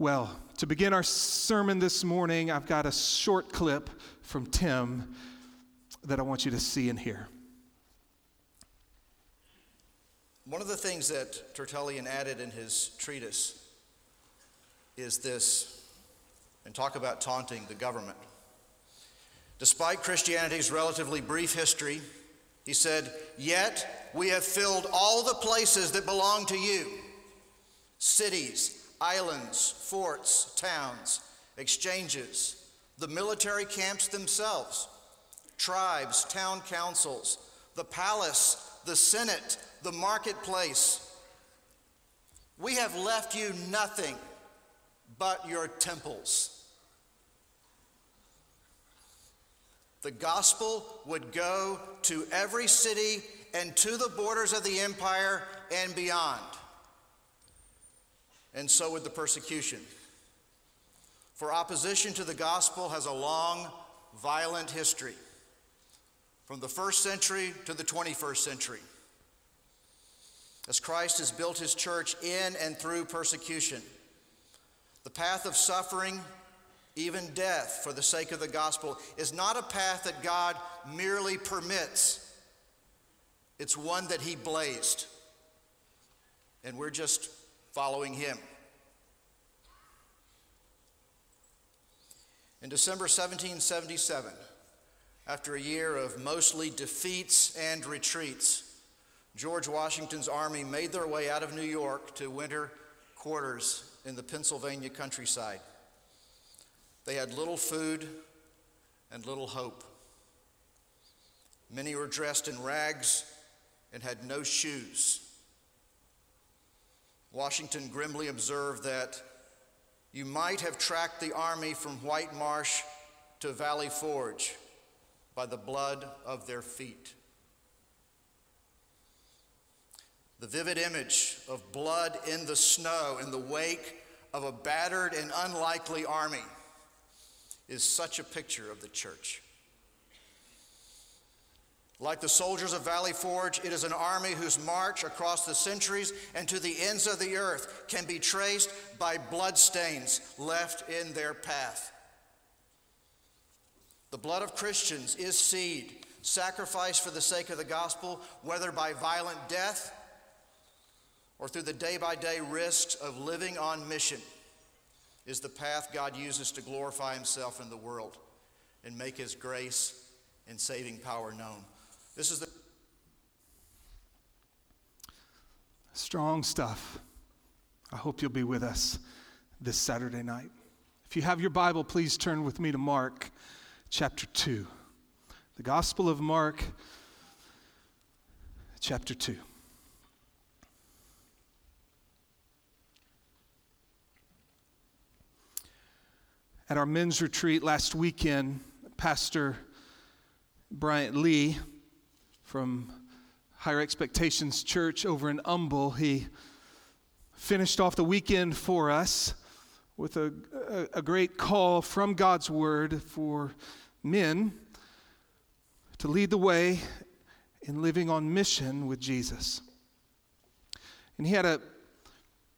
Well, to begin our sermon this morning, I've got a short clip from Tim that I want you to see and hear. One of the things that Tertullian added in his treatise is this, and talk about taunting the government. Despite Christianity's relatively brief history, he said, Yet we have filled all the places that belong to you cities, islands, forts, towns, exchanges, the military camps themselves, tribes, town councils, the palace, the senate, the marketplace. We have left you nothing but your temples. The gospel would go to every city and to the borders of the empire and beyond and so would the persecution. For opposition to the gospel has a long, violent history, from the first century to the 21st century. As Christ has built his church in and through persecution, the path of suffering, even death, for the sake of the gospel, is not a path that God merely permits, it's one that he blazed. And we're just following him. In December 1777, after a year of mostly defeats and retreats, George Washington's army made their way out of New York to winter quarters in the Pennsylvania countryside. They had little food and little hope. Many were dressed in rags and had no shoes. Washington grimly observed that you might have tracked the army from White Marsh to Valley Forge by the blood of their feet. The vivid image of blood in the snow in the wake of a battered and unlikely army is such a picture of the church. Like the soldiers of Valley Forge, it is an army whose march across the centuries and to the ends of the earth can be traced by bloodstains left in their path. The blood of Christians is seed, sacrificed for the sake of the gospel, whether by violent death or through the day by day risks of living on mission, is the path God uses to glorify Himself in the world and make His grace and saving power known. This is the strong stuff. I hope you'll be with us this Saturday night. If you have your Bible, please turn with me to Mark chapter 2. The Gospel of Mark, chapter 2. At our men's retreat last weekend, Pastor Bryant Lee from Higher Expectations Church over in Humble. He finished off the weekend for us with a, a, a, great call from God's Word for men to lead the way in living on mission with Jesus. And he had a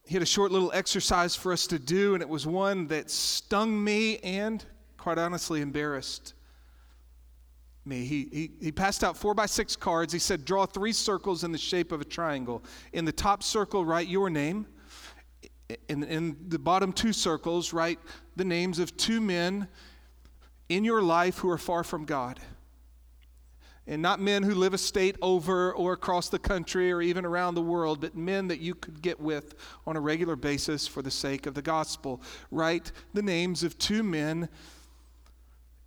he had a short little exercise for us to do, and it was one that stung me and, quite honestly, embarrassed me. He, he, he passed out four by six cards. He said, Draw three circles in the shape of a triangle. In the top circle, write your name. In, in the bottom two circles, write the names of two men in your life who are far from God. And not men who live a state over or across the country or even around the world, but men that you could get with on a regular basis for the sake of the gospel. Write the names of two men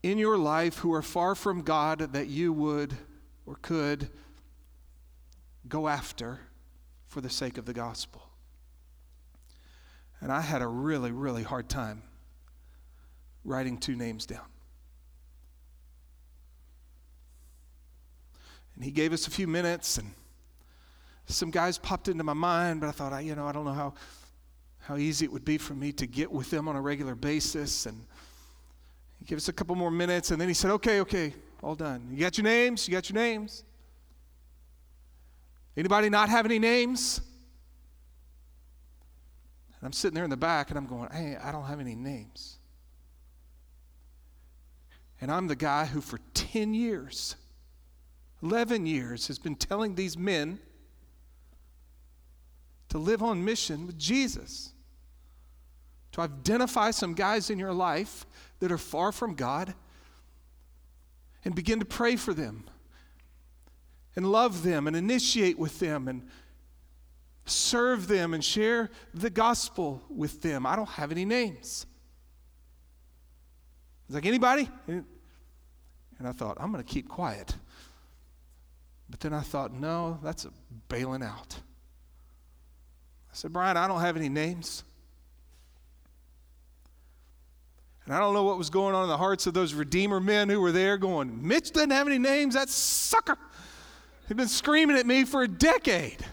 in your life who are far from God that you would or could go after for the sake of the gospel. And I had a really, really hard time writing two names down. And he gave us a few minutes, and some guys popped into my mind, but I thought, I, you know, I don't know how, how easy it would be for me to get with them on a regular basis. And he gave us a couple more minutes, and then he said, Okay, okay, all done. You got your names? You got your names? Anybody not have any names? And I'm sitting there in the back and I'm going, hey, I don't have any names. And I'm the guy who, for 10 years, 11 years, has been telling these men to live on mission with Jesus, to identify some guys in your life that are far from God and begin to pray for them and love them and initiate with them and serve them and share the gospel with them. I don't have any names. It's like, anybody? And I thought, I'm going to keep quiet. But then I thought, no, that's a bailing out. I said, Brian, I don't have any names. And I don't know what was going on in the hearts of those Redeemer men who were there going, Mitch doesn't have any names, that sucker. He's been screaming at me for a decade.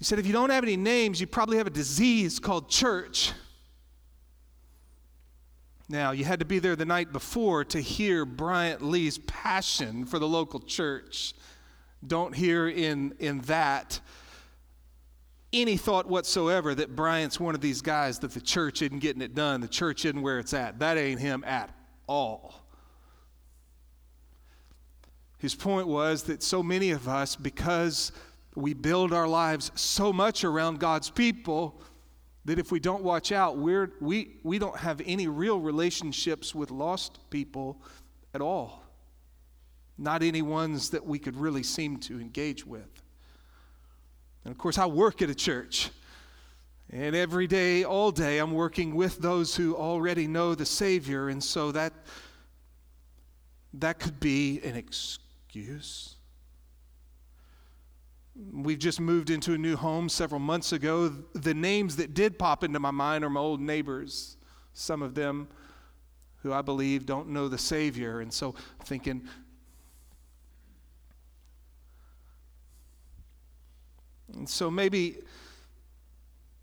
He said, if you don't have any names, you probably have a disease called church. Now, you had to be there the night before to hear Bryant Lee's passion for the local church. Don't hear in, in that any thought whatsoever that Bryant's one of these guys that the church isn't getting it done, the church isn't where it's at. That ain't him at all. His point was that so many of us, because we build our lives so much around God's people, that if we don't watch out, we're, we, we don't have any real relationships with lost people at all. Not any ones that we could really seem to engage with. And of course, I work at a church. And every day, all day, I'm working with those who already know the Savior. And so that, that could be an excuse. We've just moved into a new home several months ago. The names that did pop into my mind are my old neighbors, some of them who I believe don't know the Savior. And so I'm thinking, and so maybe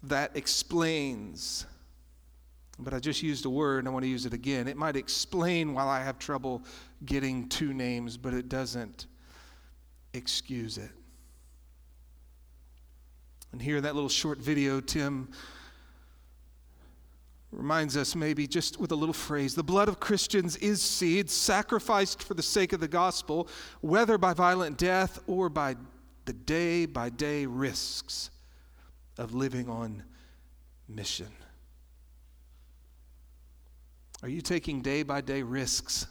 that explains, but I just used a word and I want to use it again. It might explain why I have trouble getting two names, but it doesn't excuse it. And here, in that little short video, Tim reminds us maybe just with a little phrase the blood of Christians is seed sacrificed for the sake of the gospel, whether by violent death or by the day by day risks of living on mission. Are you taking day by day risks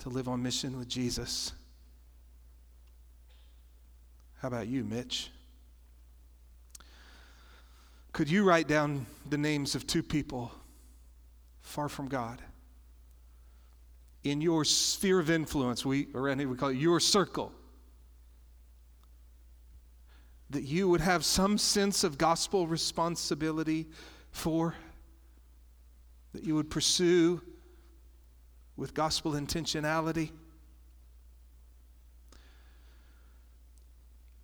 to live on mission with Jesus? How about you, Mitch? Could you write down the names of two people far from God? In your sphere of influence, we around here we call it your circle. That you would have some sense of gospel responsibility for, that you would pursue with gospel intentionality.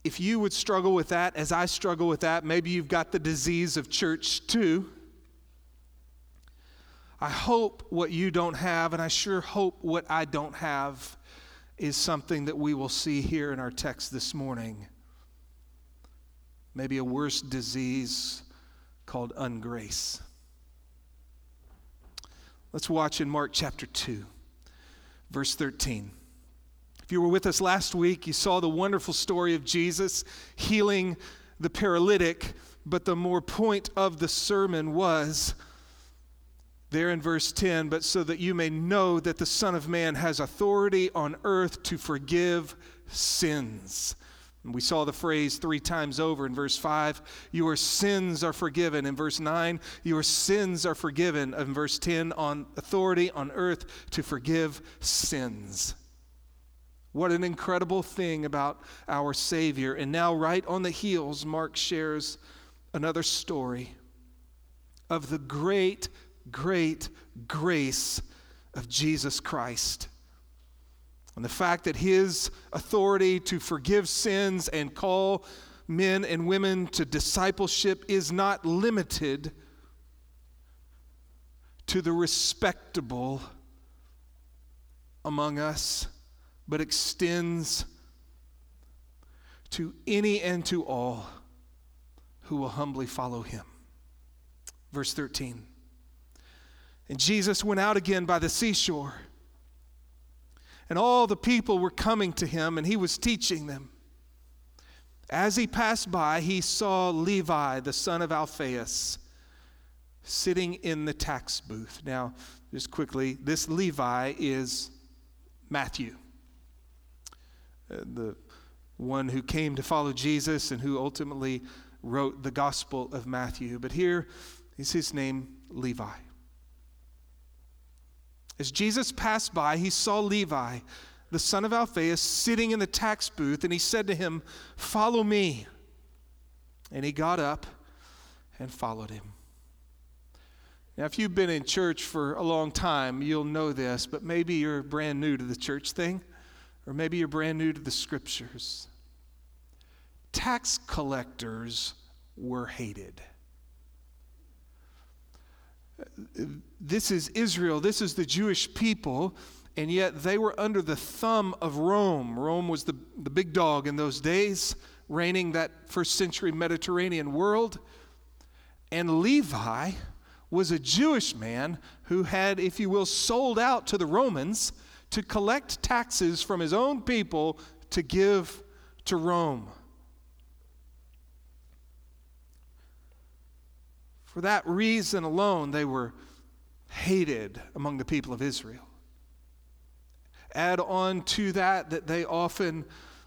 if you would struggle with that as I struggle with that, maybe you've got the disease of church too. I hope what you don't have, and I sure hope what I don't have, is something that we will see here in our text this morning. Maybe a worse disease called ungrace. Let's watch in Mark chapter 2, verse 13. If you were with us last week, you saw the wonderful story of Jesus healing the paralytic, but the more point of the sermon was there in verse 10 but so that you may know that the Son of Man has authority on earth to forgive sins. We saw the phrase three times over in verse 5 Your sins are forgiven. In verse 9, Your sins are forgiven. In verse 10, on authority on earth to forgive sins. What an incredible thing about our Savior. And now, right on the heels, Mark shares another story of the great, great grace of Jesus Christ. And the fact that his authority to forgive sins and call men and women to discipleship is not limited to the respectable among us but extends to any and to all who will humbly follow him. Verse 13. And Jesus went out again by the seashore, and all the people were coming to him, and he was teaching them. As he passed by, he saw Levi, the son of Alphaeus, sitting in the tax booth. Now, just quickly, this Levi is Matthew, uh, the one who came to follow Jesus and who ultimately wrote the Gospel of Matthew. But here is his name, Levi. As Jesus passed by, he saw Levi, the son of Alphaeus, sitting in the tax booth, and he said to him, Follow me. And he got up and followed him. Now, if you've been in church for a long time, you'll know this, but maybe you're brand new to the church thing, or maybe you're brand new to the scriptures. Tax collectors were hated. This is Israel, this is the Jewish people, and yet they were under the thumb of Rome. Rome was the, the big dog in those days, reigning that first century Mediterranean world. And Levi was a Jewish man who had, if you will, sold out to the Romans to collect taxes from his own people to give to Rome. For that reason alone, they were hated among the people of Israel. Add on to that that they often,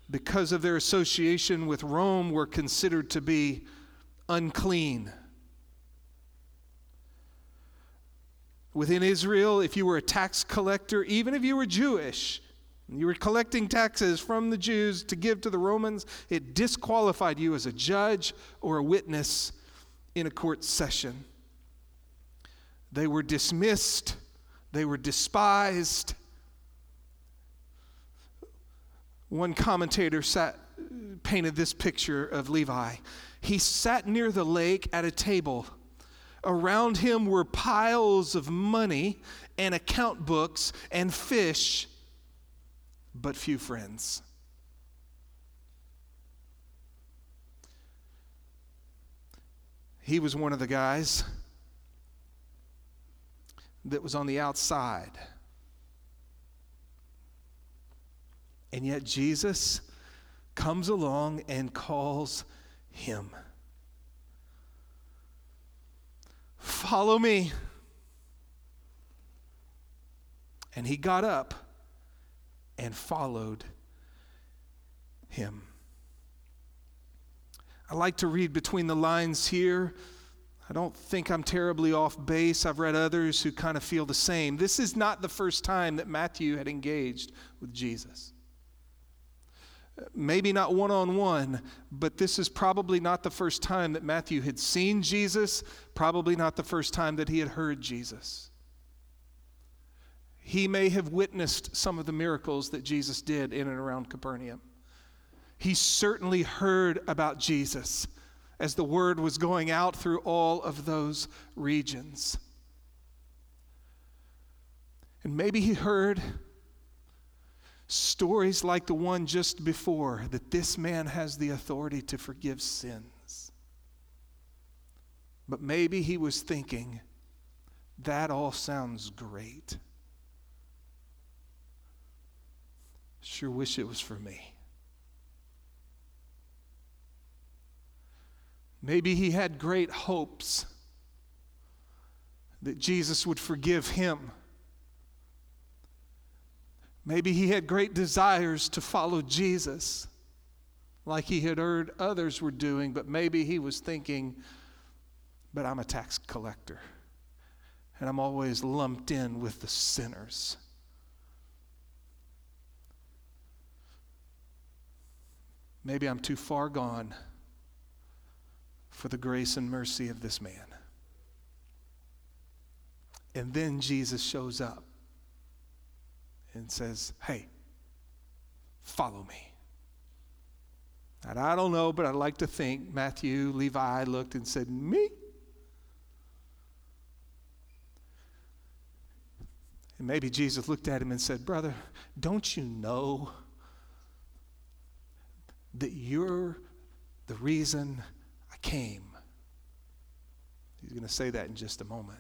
because of their association with Rome, were considered to be unclean Within Israel, if you were a tax collector, even if you were Jewish, you were collecting taxes from the Jews to give to the Romans, it disqualified you as a judge or a witness in a court session. They were dismissed, they were despised. One commentator sat, painted this picture of Levi. He sat near the lake at a table Around him were piles of money and account books and fish, but few friends. He was one of the guys that was on the outside. And yet Jesus comes along and calls him. Follow me. And he got up and followed him. I like to read between the lines here. I don't think I'm terribly off base. I've read others who kind of feel the same. This is not the first time that Matthew had engaged with Jesus. Maybe not one on one, but this is probably not the first time that Matthew had seen Jesus, probably not the first time that he had heard Jesus. He may have witnessed some of the miracles that Jesus did in and around Capernaum. He certainly heard about Jesus as the word was going out through all of those regions. And maybe he heard Stories like the one just before that this man has the authority to forgive sins. But maybe he was thinking, that all sounds great. Sure wish it was for me. Maybe he had great hopes that Jesus would forgive him Maybe he had great desires to follow Jesus like he had heard others were doing, but maybe he was thinking, but I'm a tax collector and I'm always lumped in with the sinners. Maybe I'm too far gone for the grace and mercy of this man. And then Jesus shows up and says, Hey, follow me. And I don't know, but I'd like to think Matthew, Levi looked and said, Me? And maybe Jesus looked at him and said, Brother, don't you know that you're the reason came. He's going to say that in just a moment.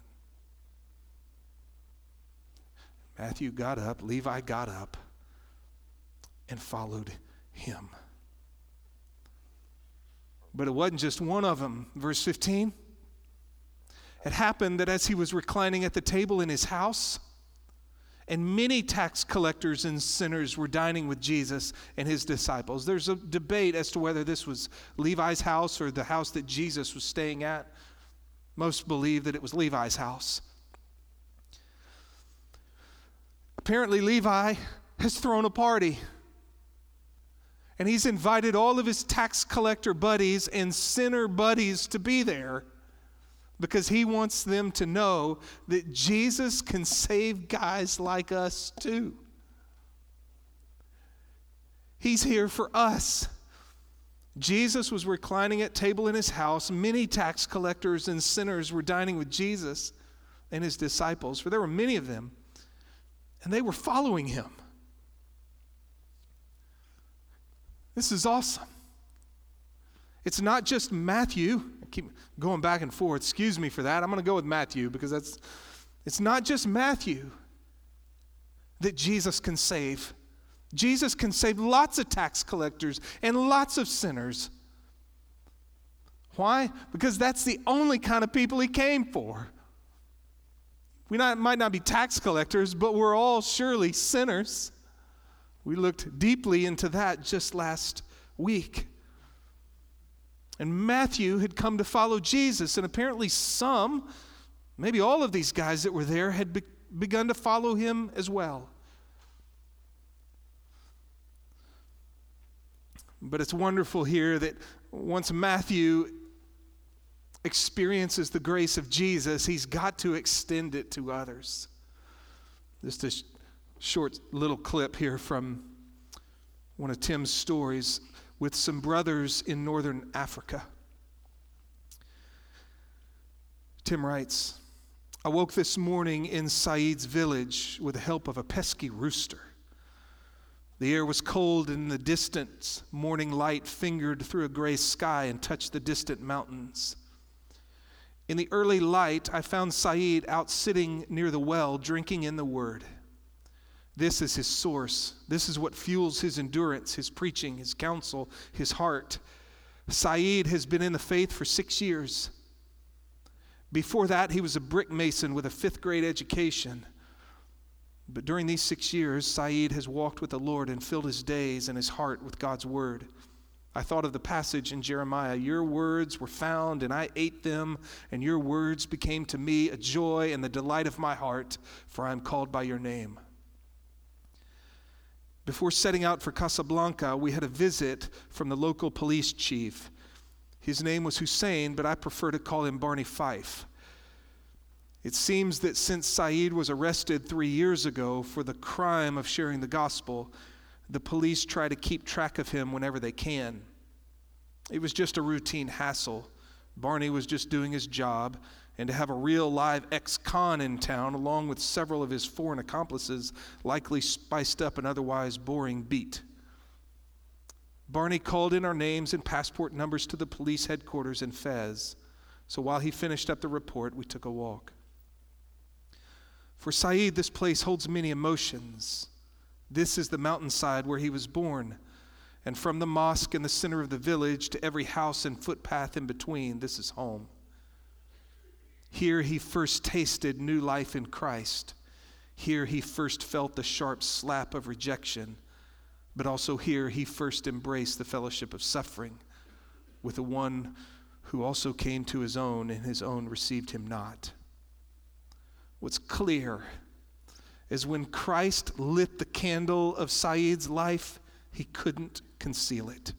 Matthew got up, Levi got up, and followed him. But it wasn't just one of them. Verse 15. It happened that as he was reclining at the table in his house, and many tax collectors and sinners were dining with Jesus and his disciples. There's a debate as to whether this was Levi's house or the house that Jesus was staying at. Most believe that it was Levi's house. Apparently, Levi has thrown a party. And he's invited all of his tax collector buddies and sinner buddies to be there because he wants them to know that Jesus can save guys like us too. He's here for us. Jesus was reclining at table in his house. Many tax collectors and sinners were dining with Jesus and his disciples, for there were many of them, and they were following him. This is awesome. It's not just Matthew. Keep going back and forth. Excuse me for that. I'm going to go with Matthew because that's it's not just Matthew that Jesus can save. Jesus can save lots of tax collectors and lots of sinners. Why? Because that's the only kind of people he came for. We not, might not be tax collectors, but we're all surely sinners. We looked deeply into that just last week. And Matthew had come to follow Jesus, and apparently some, maybe all of these guys that were there, had be- begun to follow him as well. But it's wonderful here that once Matthew experiences the grace of Jesus, he's got to extend it to others. Just a sh- short little clip here from one of Tim's stories with some brothers in northern Africa. Tim writes, I woke this morning in Saeed's village with the help of a pesky rooster. The air was cold, and the distance. morning light fingered through a gray sky and touched the distant mountains. In the early light, I found Saeed out sitting near the well, drinking in the word. This is his source. This is what fuels his endurance, his preaching, his counsel, his heart. Saeed has been in the faith for six years. Before that, he was a brick mason with a fifth grade education. But during these six years, Saeed has walked with the Lord and filled his days and his heart with God's word. I thought of the passage in Jeremiah Your words were found, and I ate them, and your words became to me a joy and the delight of my heart, for I am called by your name. Before setting out for Casablanca, we had a visit from the local police chief. His name was Hussein, but I prefer to call him Barney Fife. It seems that since Saeed was arrested three years ago for the crime of sharing the gospel, the police try to keep track of him whenever they can. It was just a routine hassle. Barney was just doing his job, and to have a real live ex con in town, along with several of his foreign accomplices, likely spiced up an otherwise boring beat. Barney called in our names and passport numbers to the police headquarters in Fez. So while he finished up the report, we took a walk. For Saeed, this place holds many emotions. This is the mountainside where he was born. And from the mosque in the center of the village to every house and footpath in between, this is home. Here he first tasted new life in Christ. Here he first felt the sharp slap of rejection. But also here he first embraced the fellowship of suffering with the one who also came to his own, and his own received him not. What's clear is when Christ lit the candle of Saeed's life, he couldn't conceal it.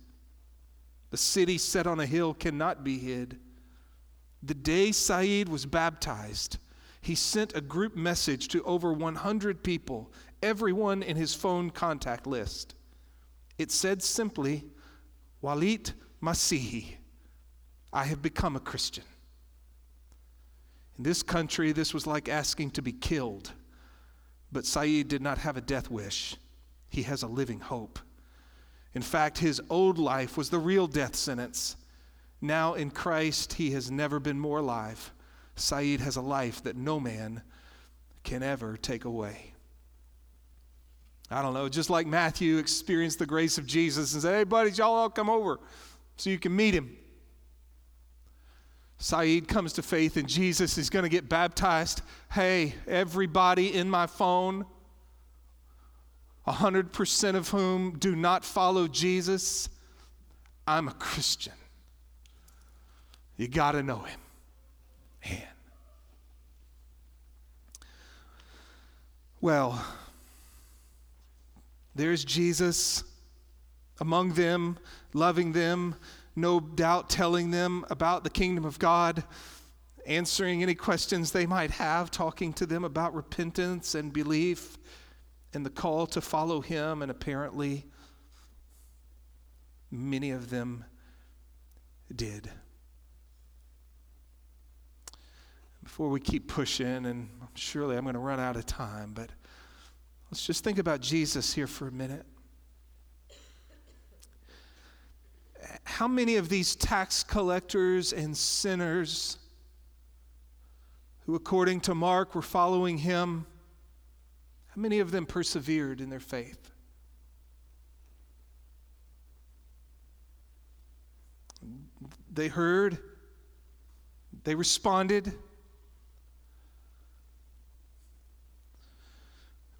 The city set on a hill cannot be hid. The day Saeed was baptized, he sent a group message to over 100 people, everyone in his phone contact list. It said simply, Walit Masihi, I have become a Christian. In this country, this was like asking to be killed. But Saeed did not have a death wish, he has a living hope. In fact, his old life was the real death sentence. Now in Christ, he has never been more alive. Saeed has a life that no man can ever take away. I don't know, just like Matthew experienced the grace of Jesus and said, Hey, buddies, y'all all come over so you can meet him. Saeed comes to faith in Jesus. He's going to get baptized. Hey, everybody in my phone, 100% of whom do not follow Jesus, I'm a Christian. You got to know him. Man. Well, there's Jesus among them, loving them, no doubt telling them about the kingdom of God, answering any questions they might have, talking to them about repentance and belief and the call to follow him. And apparently, many of them did. Before we keep pushing, and surely I'm going to run out of time, but let's just think about Jesus here for a minute. how many of these tax collectors and sinners who, according to Mark, were following him, how many of them persevered in their faith? They heard, they responded.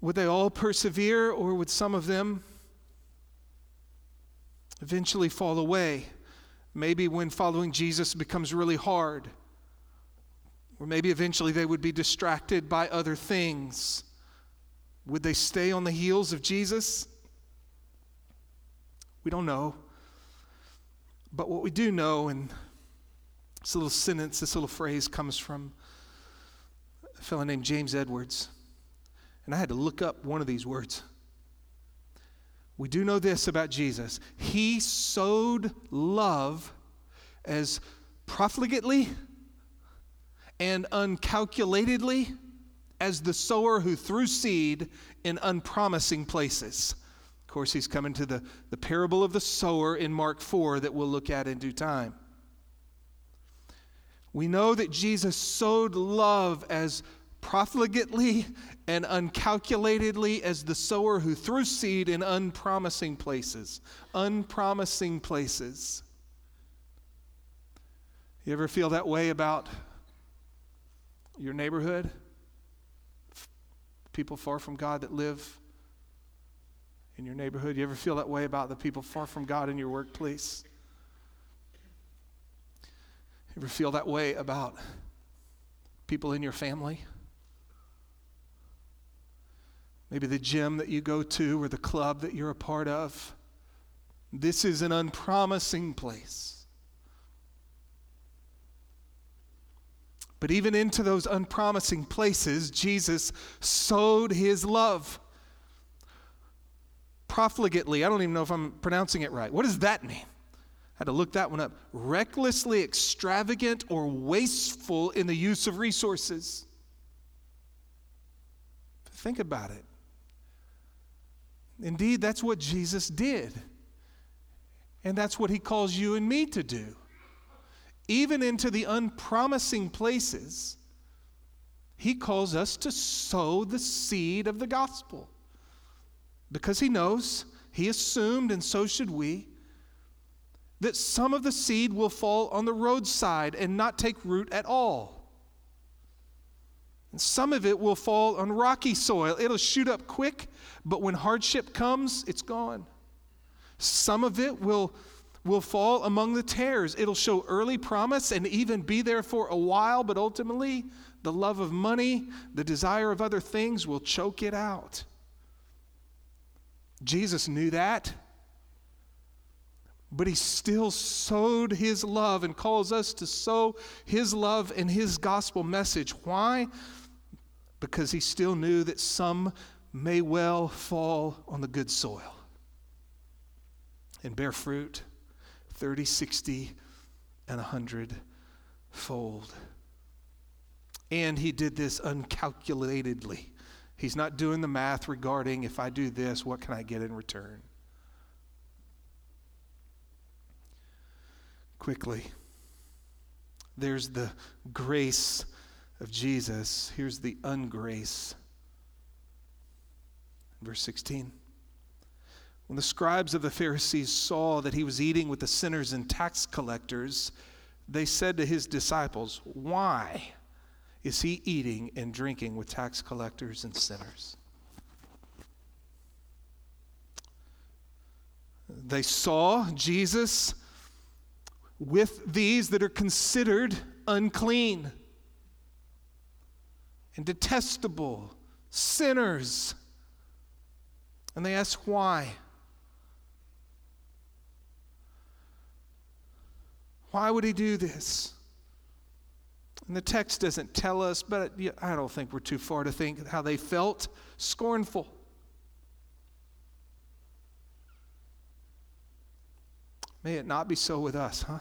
Would they all persevere, or would some of them? eventually fall away. Maybe when following Jesus becomes really hard. Or maybe eventually they would be distracted by other things. Would they stay on the heels of Jesus? We don't know. But what we do know, and this little sentence, this little phrase comes from a fellow named James Edwards. And I had to look up one of these words. We do know this about Jesus. He sowed love as profligately and uncalculatedly as the sower who threw seed in unpromising places. Of course, he's coming to the, the parable of the sower in Mark 4 that we'll look at in due time. We know that Jesus sowed love as profligately and uncalculatedly as the sower who threw seed in unpromising places. Unpromising places. You ever feel that way about your neighborhood? People far from God that live in your neighborhood? You ever feel that way about the people far from God in your workplace? You ever feel that way about people in your family? Maybe the gym that you go to or the club that you're a part of. This is an unpromising place. But even into those unpromising places, Jesus sowed his love profligately. I don't even know if I'm pronouncing it right. What does that mean? I had to look that one up. Recklessly extravagant or wasteful in the use of resources. Think about it. Indeed, that's what Jesus did. And that's what he calls you and me to do. Even into the unpromising places, he calls us to sow the seed of the gospel. Because he knows, he assumed, and so should we, that some of the seed will fall on the roadside and not take root at all. And some of it will fall on rocky soil. It'll shoot up quick, but when hardship comes, it's gone. Some of it will, will fall among the tares. It'll show early promise and even be there for a while, but ultimately, the love of money, the desire of other things will choke it out. Jesus knew that. But he still sowed his love and calls us to sow his love and his gospel message. Why? Because he still knew that some may well fall on the good soil and bear fruit 30, 60, and 100 fold. And he did this uncalculatedly. He's not doing the math regarding if I do this, what can I get in return? quickly. There's the grace of Jesus. Here's the ungrace. Verse 16. When the scribes of the Pharisees saw that he was eating with the sinners and tax collectors, they said to his disciples, Why is he eating and drinking with tax collectors and sinners? They saw Jesus with these that are considered unclean and detestable, sinners. And they ask why. Why would he do this? And the text doesn't tell us, but I don't think we're too far to think how they felt scornful. May it not be so with us, huh?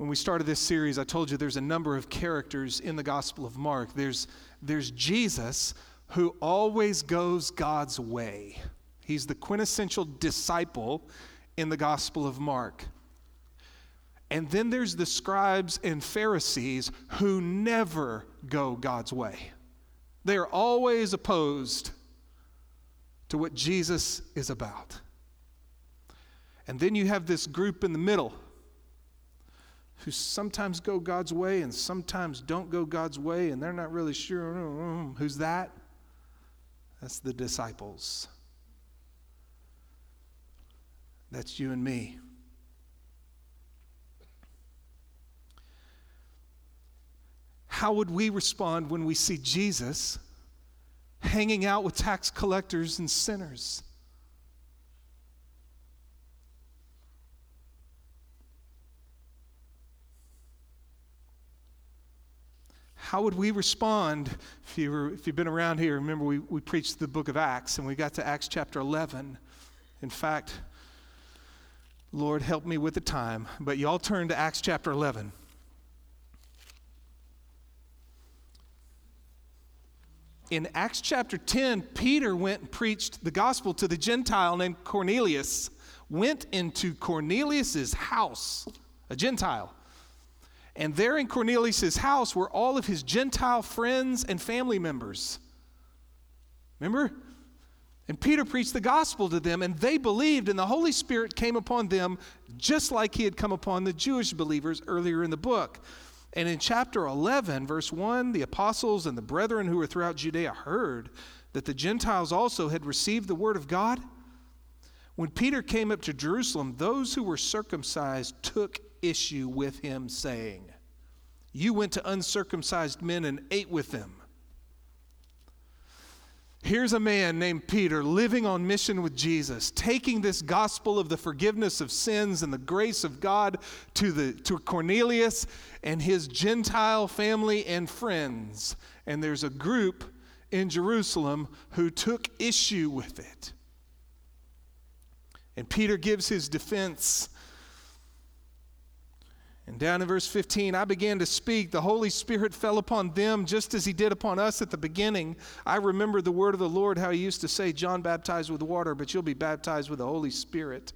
When we started this series, I told you there's a number of characters in the Gospel of Mark. There's, there's Jesus, who always goes God's way. He's the quintessential disciple in the Gospel of Mark. And then there's the scribes and Pharisees who never go God's way. They are always opposed to what Jesus is about. And then you have this group in the middle who sometimes go God's way and sometimes don't go God's way, and they're not really sure. Oh, um, who's that? That's the disciples. That's you and me. How would we respond when we see Jesus hanging out with tax collectors and sinners? How would we respond if, you were, if you've been around here? Remember, we, we preached the book of Acts and we got to Acts chapter 11. In fact, Lord, help me with the time, but y'all turn to Acts chapter 11. In Acts chapter 10, Peter went and preached the gospel to the Gentile named Cornelius, went into Cornelius's house, a Gentile and there in Cornelius' house were all of his Gentile friends and family members. Remember? And Peter preached the gospel to them, and they believed, and the Holy Spirit came upon them just like he had come upon the Jewish believers earlier in the book. And in chapter 11, verse 1, the apostles and the brethren who were throughout Judea heard that the Gentiles also had received the word of God. When Peter came up to Jerusalem, those who were circumcised took issue with him, saying, You went to uncircumcised men and ate with them. Here's a man named Peter living on mission with Jesus, taking this gospel of the forgiveness of sins and the grace of God to, the, to Cornelius and his Gentile family and friends. And there's a group in Jerusalem who took issue with it. And Peter gives his defense and down in verse 15, I began to speak. The Holy Spirit fell upon them just as He did upon us at the beginning. I remember the word of the Lord, how He used to say, John baptized with water, but you'll be baptized with the Holy Spirit.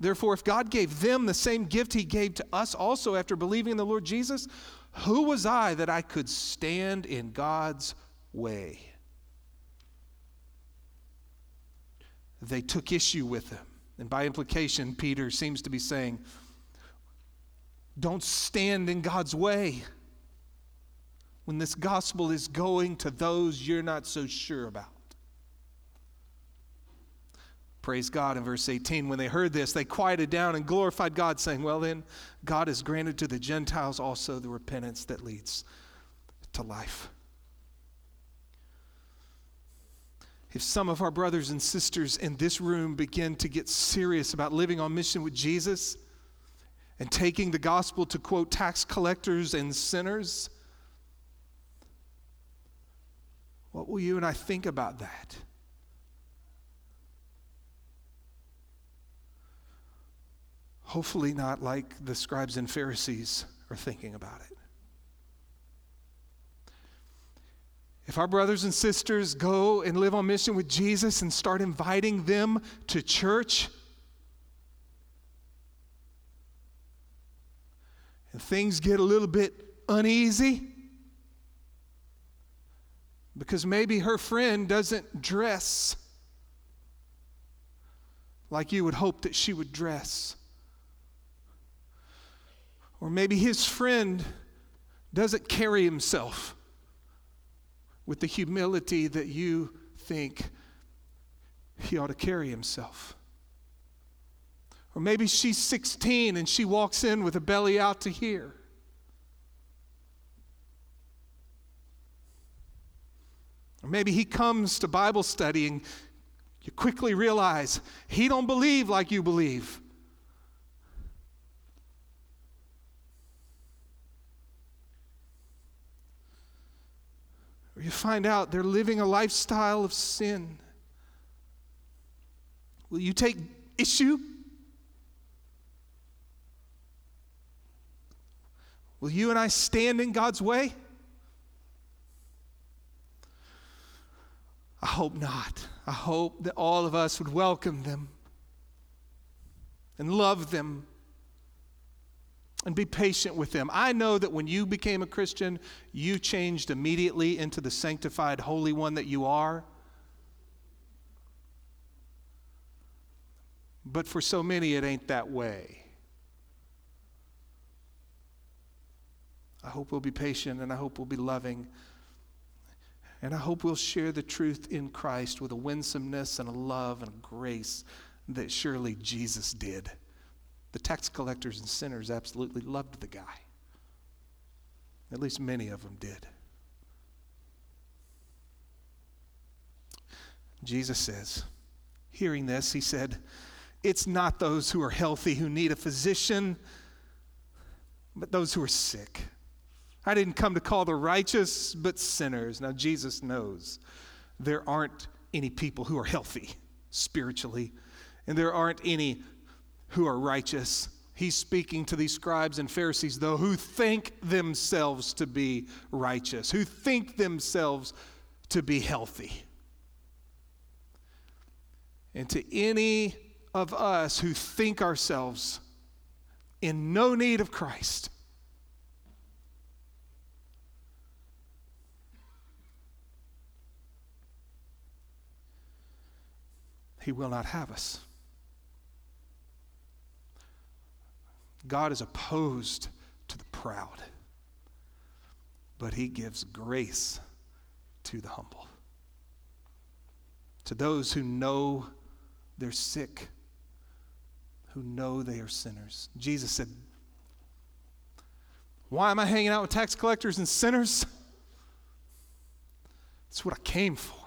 Therefore, if God gave them the same gift He gave to us also after believing in the Lord Jesus, who was I that I could stand in God's way? They took issue with Him. And by implication, Peter seems to be saying, don't stand in God's way when this gospel is going to those you're not so sure about. Praise God in verse 18. When they heard this, they quieted down and glorified God, saying, Well, then, God has granted to the Gentiles also the repentance that leads to life. If some of our brothers and sisters in this room begin to get serious about living on mission with Jesus, and taking the gospel to quote tax collectors and sinners? What will you and I think about that? Hopefully, not like the scribes and Pharisees are thinking about it. If our brothers and sisters go and live on mission with Jesus and start inviting them to church, and things get a little bit uneasy because maybe her friend doesn't dress like you would hope that she would dress. Or maybe his friend doesn't carry himself with the humility that you think he ought to carry himself. Or maybe she's 16 and she walks in with a belly out to here. Or maybe he comes to Bible study and you quickly realize he don't believe like you believe. Or you find out they're living a lifestyle of sin. Will you take issue? Will you and I stand in God's way? I hope not. I hope that all of us would welcome them and love them and be patient with them. I know that when you became a Christian, you changed immediately into the sanctified, holy one that you are. But for so many, it ain't that way. I hope we'll be patient and I hope we'll be loving. And I hope we'll share the truth in Christ with a winsomeness and a love and a grace that surely Jesus did. The tax collectors and sinners absolutely loved the guy. At least many of them did. Jesus says, hearing this, he said, It's not those who are healthy who need a physician, but those who are sick. I didn't come to call the righteous, but sinners. Now, Jesus knows there aren't any people who are healthy spiritually, and there aren't any who are righteous. He's speaking to these scribes and Pharisees, though, who think themselves to be righteous, who think themselves to be healthy. And to any of us who think ourselves in no need of Christ, He will not have us. God is opposed to the proud, but He gives grace to the humble. To those who know they're sick, who know they are sinners. Jesus said, Why am I hanging out with tax collectors and sinners? That's what I came for.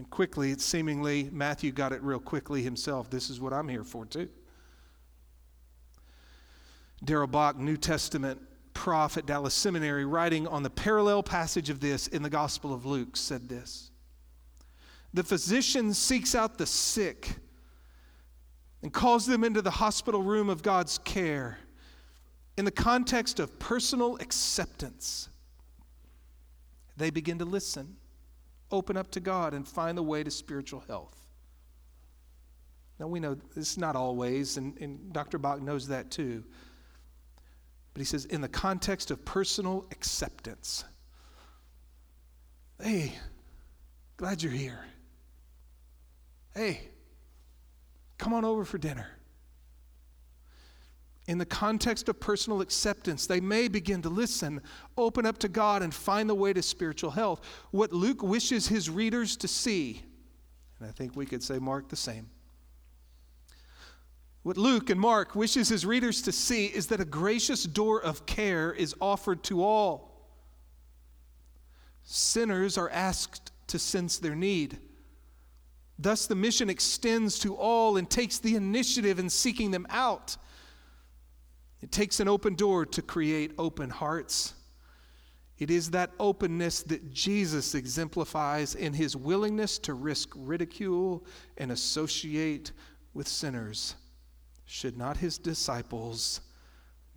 And quickly, it seemingly, Matthew got it real quickly himself. This is what I'm here for, too. Darrell Bock, New Testament prophet, Dallas Seminary, writing on the parallel passage of this in the Gospel of Luke, said this The physician seeks out the sick and calls them into the hospital room of God's care in the context of personal acceptance. They begin to listen open up to God and find the way to spiritual health. Now, we know is not always, and, and Dr. Bock knows that too. But he says, in the context of personal acceptance, hey, glad you're here. Hey, come on over for dinner in the context of personal acceptance, they may begin to listen, open up to God, and find the way to spiritual health. What Luke wishes his readers to see, and I think we could say Mark the same. What Luke and Mark wishes his readers to see is that a gracious door of care is offered to all. Sinners are asked to sense their need. Thus, the mission extends to all and takes the initiative in seeking them out. It takes an open door to create open hearts. It is that openness that Jesus exemplifies in his willingness to risk ridicule and associate with sinners. Should not his disciples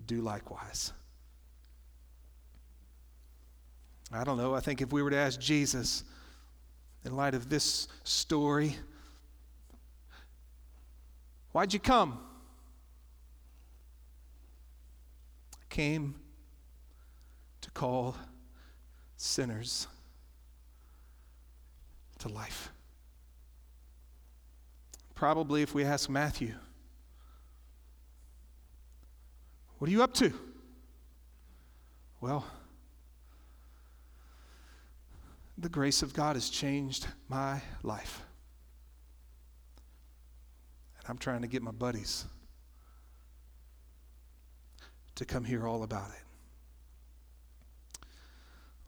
do likewise? I don't know. I think if we were to ask Jesus, in light of this story, why'd you come? Came to call sinners to life. Probably, if we ask Matthew, What are you up to? Well, the grace of God has changed my life. And I'm trying to get my buddies to come hear all about it.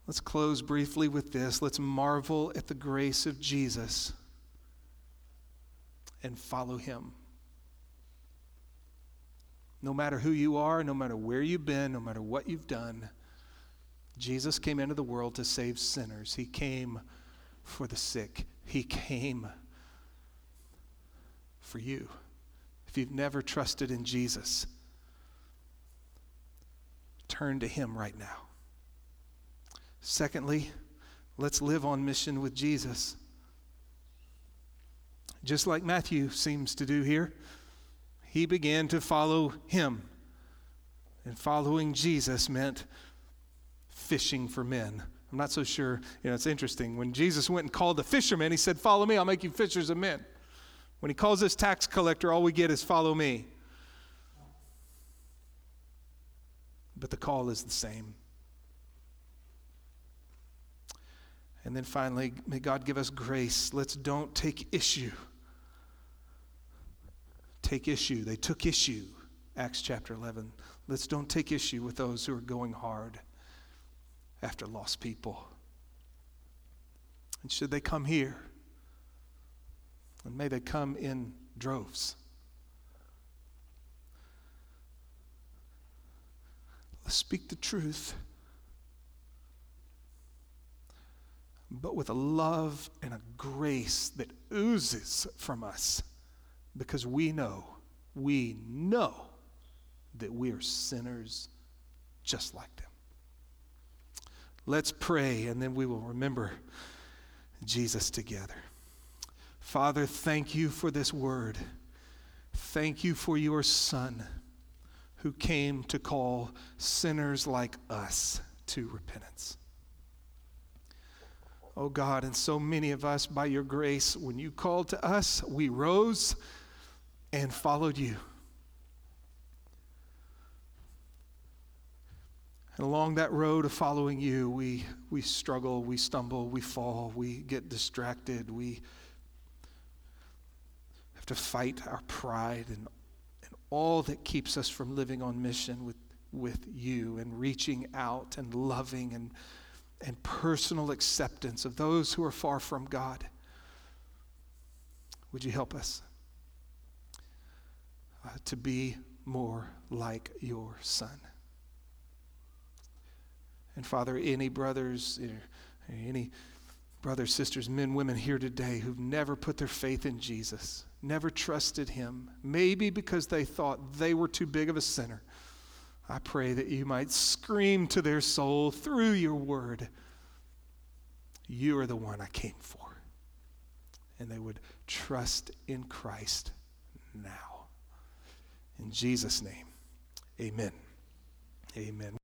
Let's close briefly with this. Let's marvel at the grace of Jesus and follow him. No matter who you are, no matter where you've been, no matter what you've done, Jesus came into the world to save sinners. He came for the sick. He came for you. If you've never trusted in Jesus, turn to Him right now. Secondly, let's live on mission with Jesus. Just like Matthew seems to do here he began to follow him. And following Jesus meant fishing for men. I'm not so sure. You know, it's interesting. When Jesus went and called the fishermen, he said, Follow me, I'll make you fishers of men. When he calls this tax collector, all we get is follow me. But the call is the same. And then finally, may God give us grace. Let's don't take issue take issue. They took issue, Acts chapter 11. Let's don't take issue with those who are going hard after lost people. And should they come here, and may they come in droves. Speak the truth, but with a love and a grace that oozes from us because we know, we know that we are sinners just like them. Let's pray and then we will remember Jesus together. Father, thank you for this word. Thank you for your Son who came to call sinners like us to repentance. Oh God, and so many of us, by your grace, when you called to us, we rose and followed you. And along that road of following you, we, we struggle, we stumble, we fall, we get distracted, we have to fight our pride and, and all that keeps us from living on mission with, with you and reaching out and loving and, and personal acceptance of those who are far from God. Would you help us? uh, to be more like your son. And Father, any brothers, any brothers, sisters, men, women here today who've never put their faith in Jesus, never trusted him, maybe because they thought they were too big of a sinner, I pray that you might scream to their soul through your word, You are the one I came for. And they would trust in Christ now. In Jesus' name, amen. Amen.